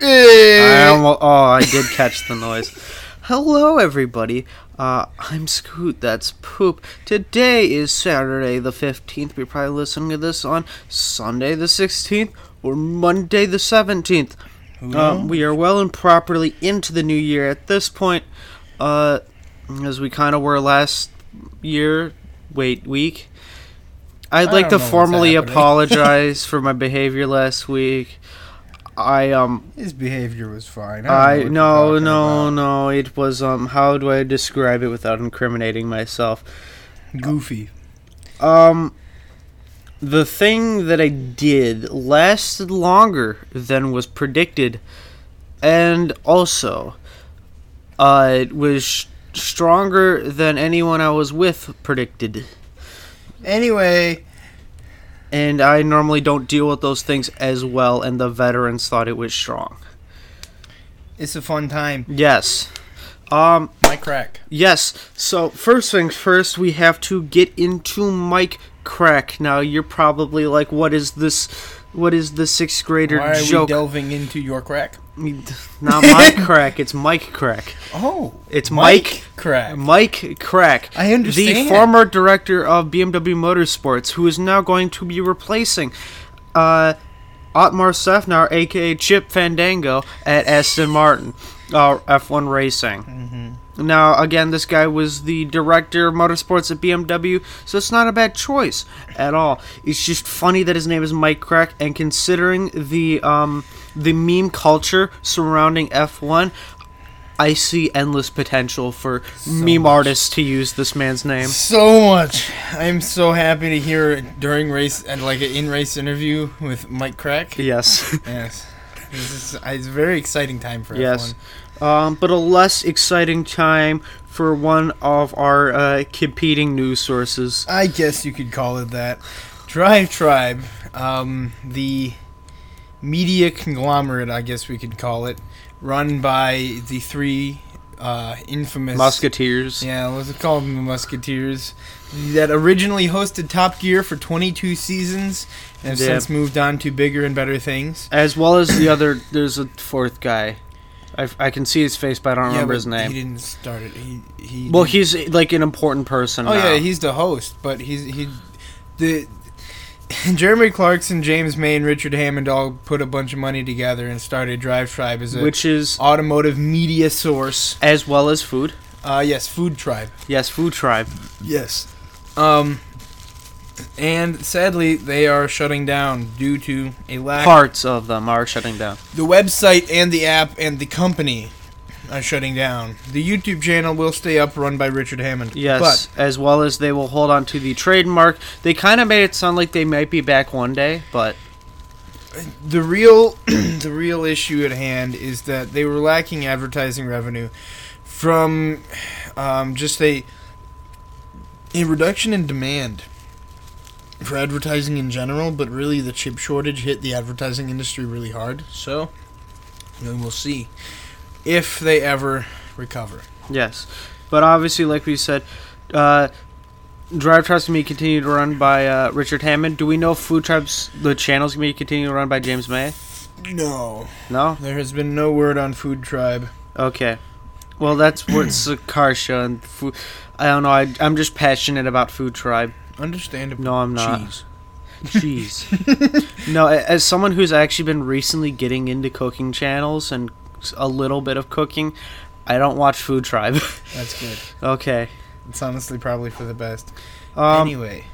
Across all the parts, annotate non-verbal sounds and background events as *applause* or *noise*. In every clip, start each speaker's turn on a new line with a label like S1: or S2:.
S1: I almost, oh, I did catch the noise. *laughs* Hello, everybody. Uh, I'm Scoot. That's poop. Today is Saturday the 15th. You're probably listening to this on Sunday the 16th or Monday the 17th. Um, we are well and properly into the new year at this point, uh, as we kind of were last year. Wait, week. I'd
S2: I
S1: like to
S2: don't know what's
S1: formally
S2: happening. *laughs*
S1: apologize for my behavior last week. I um
S2: His behavior was fine.
S1: I
S2: don't
S1: no
S2: know what you're
S1: no
S2: talking
S1: no it was um how do I describe it without incriminating myself?
S2: Goofy.
S1: Um the thing that I did lasted longer than was predicted and also uh it was stronger than anyone I was with predicted.
S2: Anyway,
S1: And I normally don't deal with those things as well and the veterans thought it was strong.
S2: it's a fun time.
S1: Yes. Um
S2: My crack.
S1: Yes. So first things first, we have to get into Mike Krack. Now you're probably like, what is this? What is the sixth grader
S2: Why are we
S1: joke?
S2: delving into your crack?
S1: Not Mike *laughs* Crack. It's Mike Krack.
S2: Oh,
S1: It's Mike.
S2: crack.
S1: Mike Krack.
S2: I understand.
S1: The former director of BMW Motorsports, who is now going to be replacing uh, Otmar Szafnauer, aka Chip Fandango, at Aston Martin uh, F1 Racing.
S2: Mm-hmm.
S1: Now, again, this guy was the director of motorsports at BMW, so it's not a bad choice at all. It's just funny that his name is Mike Krack, and considering the um, the meme culture surrounding F1, I see endless potential for meme
S2: much.
S1: artists to use this man's name.
S2: So much. I'm so happy to hear during race and like an in race interview with Mike Krack.
S1: Yes. *laughs*
S2: Yes. This is it's a very exciting time for
S1: Yes.
S2: F1.
S1: Um, but a less exciting time for one of our uh, competing news sources.
S2: I guess you could call it that. DriveTribe, um, the media conglomerate, I guess we could call it, run by the three uh, infamous
S1: Musketeers.
S2: Yeah, let's call them the Musketeers. That originally hosted Top Gear for 22 seasons and have since moved on to bigger and better things.
S1: As well as the other, there's a fourth guy. I, I can see his face, but I don't
S2: Yeah,
S1: remember his name.
S2: He didn't start it. He he.
S1: Well,
S2: didn't-
S1: he's like an important person.
S2: Oh
S1: now.
S2: yeah, he's the host, but he's he the *laughs* Jeremy Clarkson, James May, and Richard Hammond all put a bunch of money together and started DriveTribe as a
S1: which is
S2: automotive media source.
S1: as well as food.
S2: Uh, yes, Food Tribe.
S1: Yes, Food Tribe.
S2: Yes. Um, and sadly, they are shutting down due to a lack.
S1: Parts of them are shutting down.
S2: The website and the app and the company are shutting down. The YouTube channel will stay up, run by Richard Hammond.
S1: Yes, as well as they will hold on to the trademark. They kind of made it sound like they might be back one day, but
S2: but the real, *clears throat* the real issue at hand is that they were lacking advertising revenue from um, just a a reduction in demand for advertising in general, but really the chip shortage hit the advertising industry really hard. So, we will see if they ever recover.
S1: yes. But obviously, like we said, uh, DriveTribe's gonna be continued to run by uh, Richard Hammond. Do we know if Food Tribe's the channel's gonna be continued to run by James May?
S2: No,
S1: No.
S2: there has been no word on Food Tribe.
S1: Okay. Well, that's what's a car *clears throat* show and food. I don't know. I, I'm just passionate about Food Tribe.
S2: Understandable.
S1: No, I'm not.
S2: Cheese.
S1: Jeez. *laughs* no, as someone who's actually been recently getting into cooking channels and a little bit of cooking, I don't watch Food Tribe. *laughs*
S2: That's good.
S1: okay.
S2: It's honestly probably for the best.
S1: Um.
S2: anyway,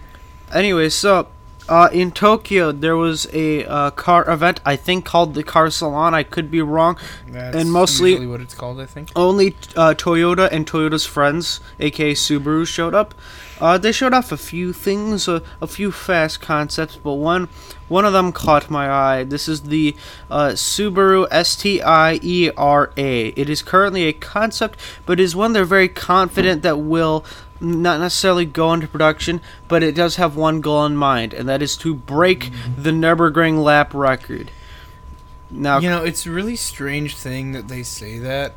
S1: Anyway, so uh, in Tokyo there was a uh, car event. I think called the Car Salon. I could be wrong.
S2: that's
S1: and mostly-
S2: what it's called. I think.
S1: Only uh, Toyota and Toyota's friends, aka Subaru, showed up. Uh, they showed off a few things, a, a few fast concepts, but one one of them caught my eye. This is the uh, Subaru STI E-RA. It is currently a concept, but is one they're very confident that will not necessarily go into production, but it does have one goal in mind, and that is to break the Nürburgring lap record. Now,
S2: You know, it's a really strange thing that they say that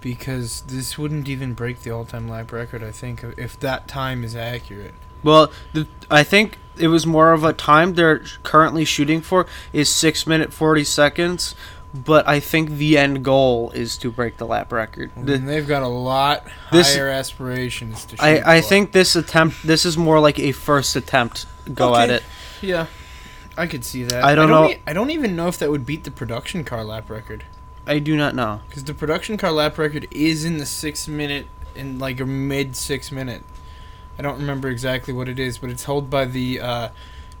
S2: because this wouldn't even break the all-time lap record. I think if that time is accurate.
S1: Well, the, I think it was more of a time they're currently shooting for is six minute forty seconds, but I think the end goal is to break the lap record. The-
S2: And they've got a lot
S1: This-
S2: higher aspirations to shoot
S1: I, I think this attempt, this is more like a first attempt go at it.
S2: Yeah, I could see that.
S1: I don't know-
S2: e- I don't even know if that would beat the production car lap record
S1: I do not know.
S2: because the production car lap record is in the six minute, in like a mid six minute. I don't remember exactly what it is, but it's held by the uh,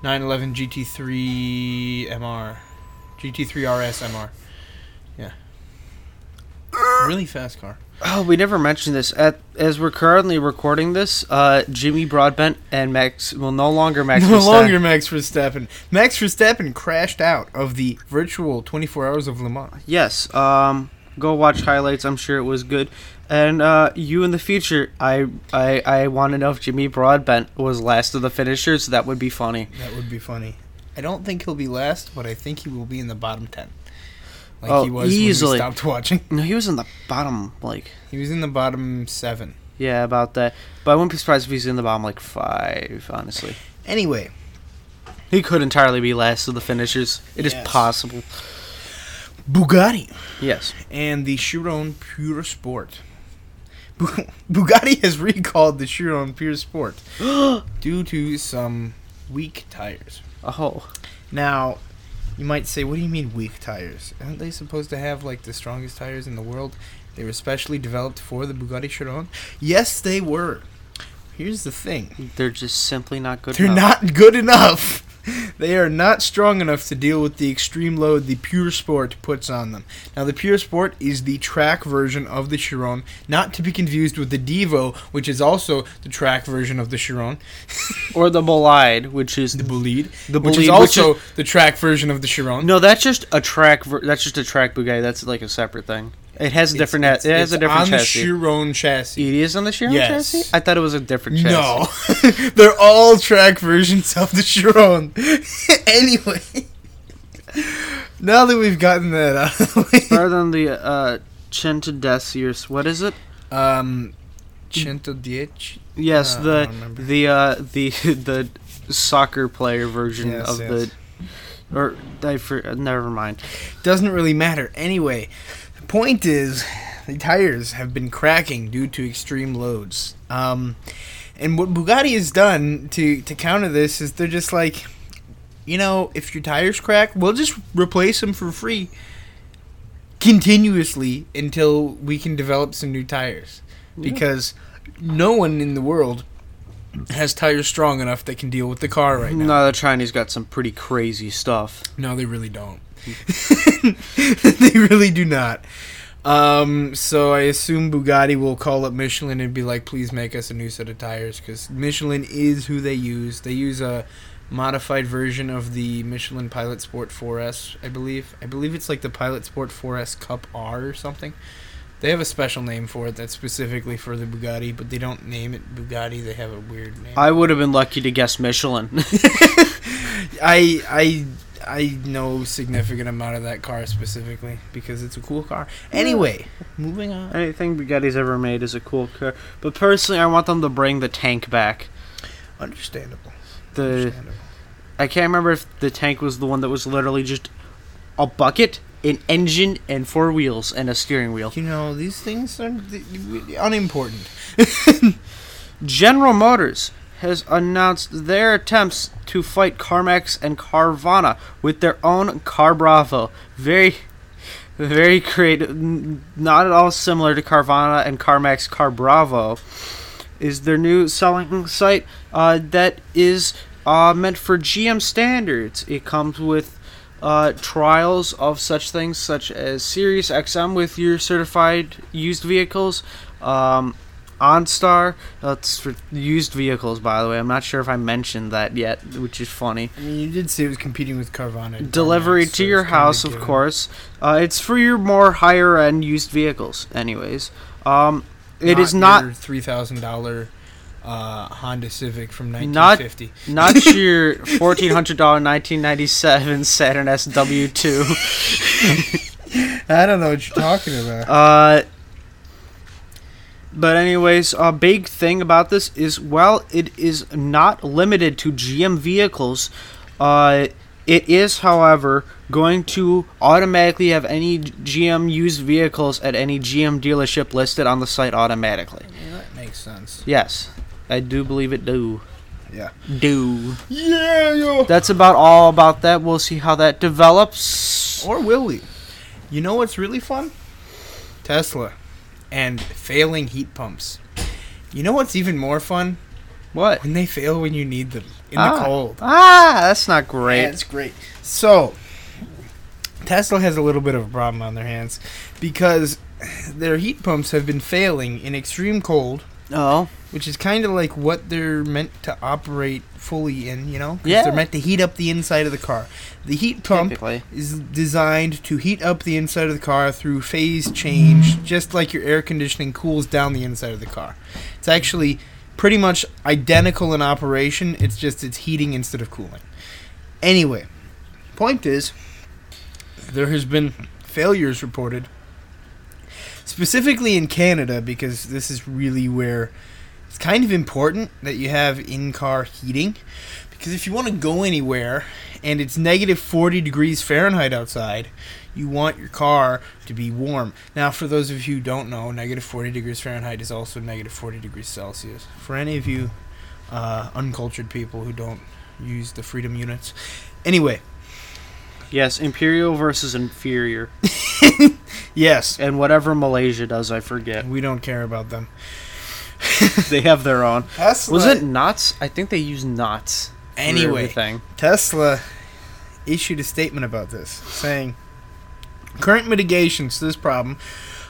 S2: 911 GT3 MR, GT3 RS MR. Yeah, really fast car.
S1: Oh, we never mentioned this. At as we're currently recording this, uh, Jimmy Broadbent and Max well no longer Max *laughs*
S2: no
S1: Verstappen.
S2: longer Max Verstappen. Max Verstappen crashed out of the virtual 24 Hours of Le Mans.
S1: Yes. Um, go watch highlights. I'm sure it was good. And uh, you in the future, I I I want to know if Jimmy Broadbent was last of the finishers. That would be funny.
S2: That would be funny. I don't think he'll be last, but I think he will be in the bottom 10. Like
S1: Oh,
S2: he was
S1: easily.
S2: stopped watching.
S1: No, he was in the bottom, like
S2: He was in the bottom 7.
S1: yeah, about that. But I wouldn't be surprised if he's in the bottom like five. Honestly,
S2: Anyway,
S1: he could entirely be last of the finishers. It is
S2: Yes.
S1: possible.
S2: Bugatti
S1: Yes.
S2: and the Chiron Pur Sport. *laughs* Bu- Bugatti has recalled the Chiron Pur Sport *gasps* due to some weak tires.
S1: Oh.
S2: Now, you might say, what do you mean weak tires? Aren't they supposed to have like the strongest tires in the world? They were specially developed for the Bugatti Chiron? Yes, they were. Here's the thing.
S1: They're just simply not good. Enough.
S2: They're
S1: enough.
S2: not good enough. They are not strong enough to deal with the extreme load the Pur Sport puts on them. Now, the Pur Sport is the track version of the Chiron, not to be confused with the Divo, which is also the track version of the Chiron.
S1: or the Bolide, which is
S2: The Bolide,
S1: The
S2: which is
S1: Bolide, which
S2: also the track version of the Chiron.
S1: No, that's just a track. Ver- that's just a track Bugatti. That's like a separate thing. It has a different.
S2: it's-
S1: it has a
S2: it's
S1: different
S2: on
S1: chassis.
S2: the Chiron chassis.
S1: it is on the Chiron
S2: Yes.
S1: chassis. I thought it was a different chassis.
S2: No, *laughs* they're all track versions of the Chiron. *laughs* anyway, now that we've gotten that out of the way,
S1: Rather than the uh, Centodecius, what is it?
S2: um.
S1: Yes,
S2: Uh,
S1: the the uh, the *laughs* the soccer player version
S2: Yes,
S1: of
S2: yes.
S1: the. Or I for, never mind.
S2: Doesn't really matter. Anyway, point is, the tires have been cracking due to extreme loads. Um, and what Bugatti has done to to counter this is they're just like, you know, if your tires crack, we'll just replace them for free, continuously until we can develop some new tires, because no one in the world has tires strong enough that can deal with the car right now.
S1: No, the Chinese got some pretty crazy stuff.
S2: No, they really don't. *laughs* they really do not. Um, so I assume Bugatti will call up Michelin and be like, "Please make us a new set of tires," because Michelin is who they use. They use a modified version of the Michelin Pilot Sport 4S, I believe. I believe it's like the Pilot Sport 4S Cup R or something. They have a special name for it that's specifically for the Bugatti, but they don't name it Bugatti. They have a weird name.
S1: I would have been lucky to guess Michelin. *laughs*
S2: I I I know significant amount of that car specifically because it's a cool car. Anyway, moving on.
S1: Anything Bugatti's ever made is a cool car, but personally, I want them to bring the tank back.
S2: Understandable.
S1: The
S2: Understandable.
S1: I can't remember if the tank was the one that was literally just a bucket, an engine, and four wheels and a steering wheel.
S2: You know these things are unimportant. *laughs*
S1: General Motors has announced their attempts to fight CarMax and Carvana with their own Carbravo. Very, very creative. Not at all similar to Carvana and CarMax. Carbravo is their new selling site uh, that is uh, meant for GM standards. It comes with uh, trials of such things such as Sirius XM with your certified used vehicles. Um, OnStar, that's for used vehicles, by the way. I'm not sure if I mentioned that yet, which is funny.
S2: I mean, you did say it was competing with Carvana.
S1: Delivery to
S2: so
S1: your house, of course. Uh, it's for your more higher end used vehicles, anyways. Um, it is not
S2: your three thousand dollar uh, Honda Civic from nineteen
S1: Not- not *laughs* your fourteen hundred dollar nineteen ninety seven Saturn SW two. *laughs*
S2: I don't know what you're talking about.
S1: Uh, but anyways, a big thing about this is well, it is not limited to GM vehicles. Uh, It is, however, going to automatically have any GM used vehicles at any GM dealership listed on the site automatically.
S2: Yeah, that makes sense.
S1: Yes, I do believe it do.
S2: Yeah.
S1: Do.
S2: Yeah, yo.
S1: That's about all about that. We'll see how that develops.
S2: Or will we? You know what's really fun? Tesla and failing heat pumps. You know what's even more fun?
S1: What?
S2: When they fail when you need them in
S1: ah.
S2: the cold.
S1: Ah, that's not great.
S2: That's great. So, Tesla has a little bit of a problem on their hands because their heat pumps have been failing in extreme cold,
S1: Oh.
S2: Which is kind of like what they're meant to operate fully in, you know?
S1: Yeah.
S2: They're meant to heat up the inside of the car. The heat pump
S1: Typically.
S2: is designed to heat up the inside of the car through phase change, mm. just like your air conditioning cools down the inside of the car. It's actually pretty much identical in operation. It's just it's heating instead of cooling. Anyway, point is, there has been failures reported, specifically in Canada, because this is really where it's kind of important that you have in-car heating. Because if you want to go anywhere and it's negative 40 degrees Fahrenheit outside, you want your car to be warm. Now, for those of you who don't know, negative 40 degrees Fahrenheit is also negative 40 degrees Celsius. For any of you uh, uncultured people who don't use the freedom units. Anyway,
S1: Yes, imperial versus inferior, *laughs*
S2: yes,
S1: and whatever Malaysia does, I forget.
S2: we don't care about them. *laughs*
S1: they have their own.
S2: Tesla,
S1: Was it knots? I think they use knots.
S2: Anyway. Tesla issued a statement about this, saying current mitigations to this problem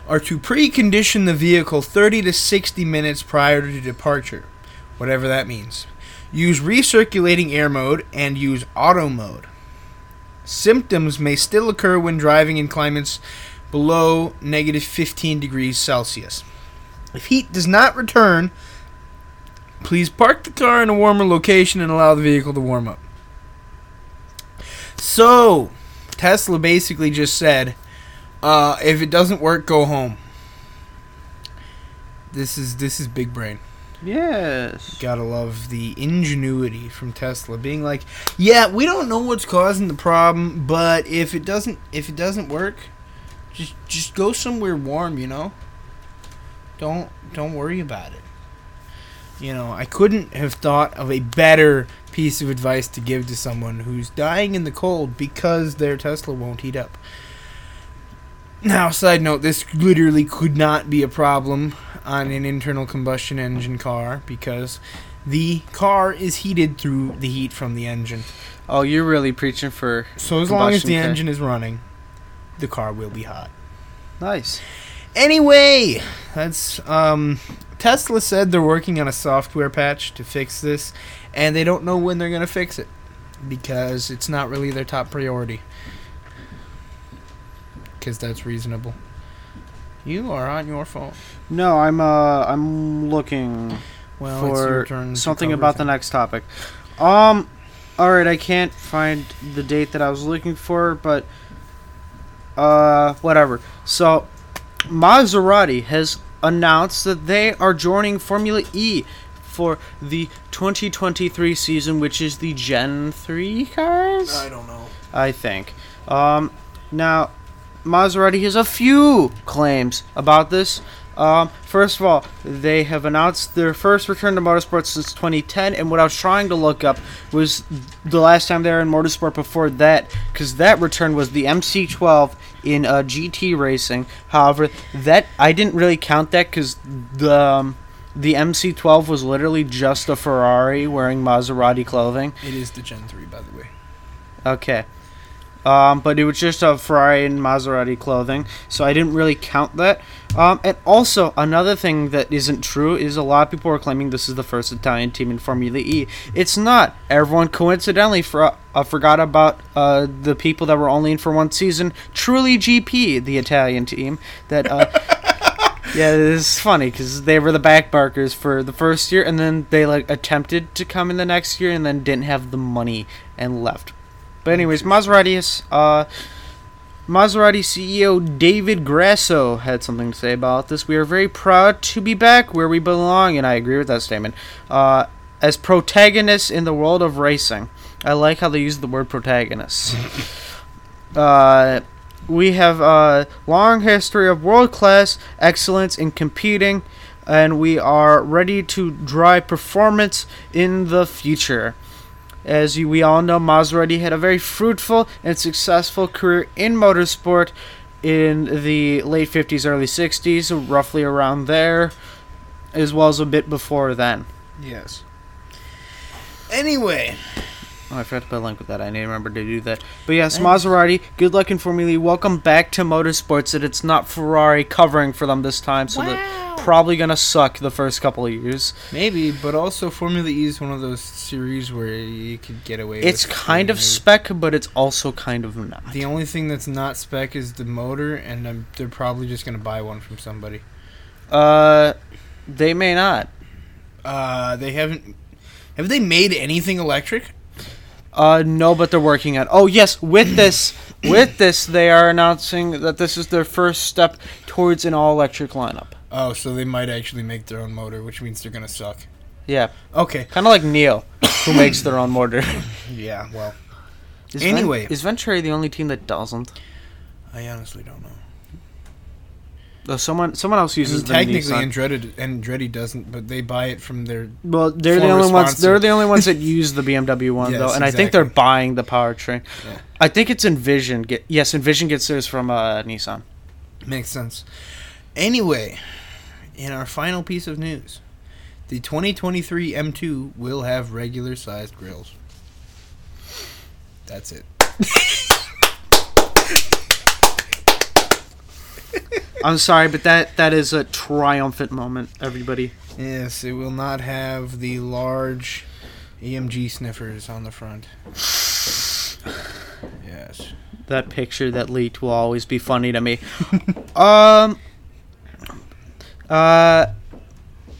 S2: are to precondition the vehicle 30 to 60 minutes prior to departure, whatever that means. Use recirculating air mode and use auto mode. Symptoms may still occur when driving in climates below negative 15 degrees Celsius. If heat does not return, please park the car in a warmer location and allow the vehicle to warm up. So, Tesla basically just said, uh, if it doesn't work, go home. This is this is big brain.
S1: Yes.
S2: Gotta love the ingenuity from Tesla, being like, "Yeah, we don't know what's causing the problem, but if it doesn't if it doesn't work, just just go somewhere warm, you know. Don't don't worry about it. You know, I couldn't have thought of a better piece of advice to give to someone who's dying in the cold because their Tesla won't heat up. Now, side note, this literally could not be a problem on an internal combustion engine car because the car is heated through the heat from the engine.
S1: Oh, you're really preaching for
S2: So as long as the
S1: car.
S2: engine is running, the car will be hot.
S1: nice.
S2: Anyway, that's um Tesla said they're working on a software patch to fix this and they don't know when they're going to fix it because it's not really their top priority. Cuz that's reasonable. You are on your phone.
S1: No, I'm uh I'm looking
S2: Well,
S1: for something about the next topic. Um, all right, I can't find the date that I was looking for, but uh, whatever. So, Maserati has announced that they are joining Formula E for the 2023 season, which is the Gen 3 cars.
S2: I don't know.
S1: I think. Um, now, Maserati has a few claims about this. Um, first of all, they have announced their first return to motorsport since 2010, and what I was trying to look up was the last time they were in motorsport before that, because that return was the MC12 in uh, GT racing. However, that I didn't really count that because the um, the MC12 was literally just a Ferrari wearing Maserati clothing.
S2: It is the Gen 3 by the way.
S1: Okay. Um, but it was just a Ferrari and Maserati clothing, so I didn't really count that. Um, and also, another thing that isn't true is a lot of people are claiming this is the first Italian team in Formula E. It's not. Everyone coincidentally for, uh, forgot about uh, the people that were only in for one season. Trulli GP, the Italian team. That uh, *laughs* yeah, it's funny because they were the backmarkers for the first year, and then they like attempted to come in the next year, and then didn't have the money and left. But anyways, Maserati is uh, Maserati CEO David Grasso had something to say about this. We are very proud to be back where we belong, and I agree with that statement. Uh, as protagonists in the world of racing, I like how they use the word protagonists. *laughs* uh, we have a long history of world class excellence in competing, and we are ready to drive performance in the future. As we all know, Maserati had a very fruitful and successful career in motorsport in the late 50s, early 60s, roughly around there, as well as a bit before then.
S2: Yes. Anyway,
S1: Oh, I forgot to put a link with that. I need to remember to do that. But yes, Maserati, good luck in Formula E. Welcome back to motorsports. And it's not Ferrari covering for them this time, so they're probably gonna suck the first couple of years.
S2: maybe, but also Formula E is one of those series where you could get away.
S1: It's kind of spec, but it's also kind of not.
S2: The only thing that's not spec is the motor, and um, they're probably just gonna buy one from somebody.
S1: Uh, they may not.
S2: Uh, they haven't. Have they made anything electric?
S1: Uh, no, but they're working on. Oh yes, with this, *clears throat* with this, they are announcing that this is their first step towards an all-electric lineup.
S2: Oh, so they might actually make their own motor, which means they're gonna suck.
S1: Yeah,
S2: Okay.
S1: kind of like NIO, who *coughs* makes their own motor.
S2: Yeah. Well,
S1: Is Ven-
S2: Anyway.
S1: is Venturi the only team that doesn't?
S2: I honestly don't know.
S1: Though someone someone else
S2: I
S1: uses
S2: mean,
S1: the
S2: technically,
S1: Nissan.
S2: Andretti, Andretti doesn't, but they buy it from their.
S1: Well, they're the only ones. They're the only ones that *laughs* use the BMW one
S2: Yes,
S1: though, and I think they're buying the powertrain.
S2: Yeah.
S1: I think it's Envision. Get yes, Envision gets theirs from uh, Nissan.
S2: Makes sense. Anyway, in our final piece of news, the 2023 M2 will have regular sized grills. That's it. *laughs*
S1: I'm sorry, but that that is a triumphant moment, everybody.
S2: Yes, it will not have the large EMG sniffers on the front. Yes.
S1: That picture that leaked will always be funny to me. *laughs* um. Uh.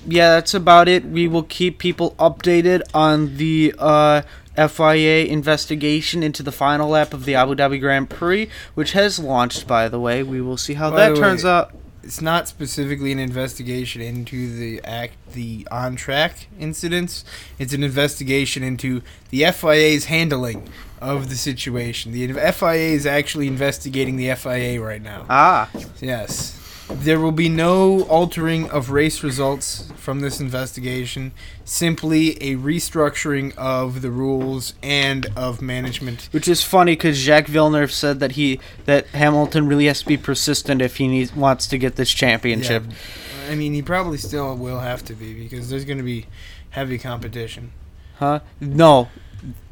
S1: Yeah, that's about it. We will keep people updated on the uh, FIA investigation into the final lap of the Abu Dhabi Grand Prix, which has launched, by the way. We will see how
S2: By
S1: that turns
S2: way,
S1: out.
S2: It's not specifically an investigation into the act, the on track incidents. It's an investigation into the FIA's handling of the situation. The FIA is actually investigating the FIA right now.
S1: Ah,
S2: Yes. There will be no altering of race results from this investigation, simply a restructuring of the rules and of management.
S1: which is funny because Jacques Villeneuve said that he that Hamilton really has to be persistent if he needs wants to get this championship.
S2: Yeah. I mean, he probably still will have to be because there's going to be heavy competition.
S1: Huh? No,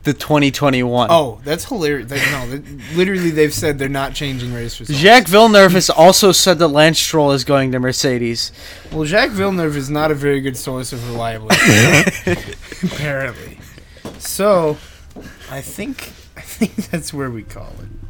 S1: the 2021.
S2: Oh, that's hilarious. That, no, that, literally, they've said they're not changing race results.
S1: Jacques Villeneuve has also said that Lance Stroll is going to Mercedes.
S2: well, Jacques Villeneuve is not a very good source of reliability, *laughs* apparently. So, I think I think that's where we call it.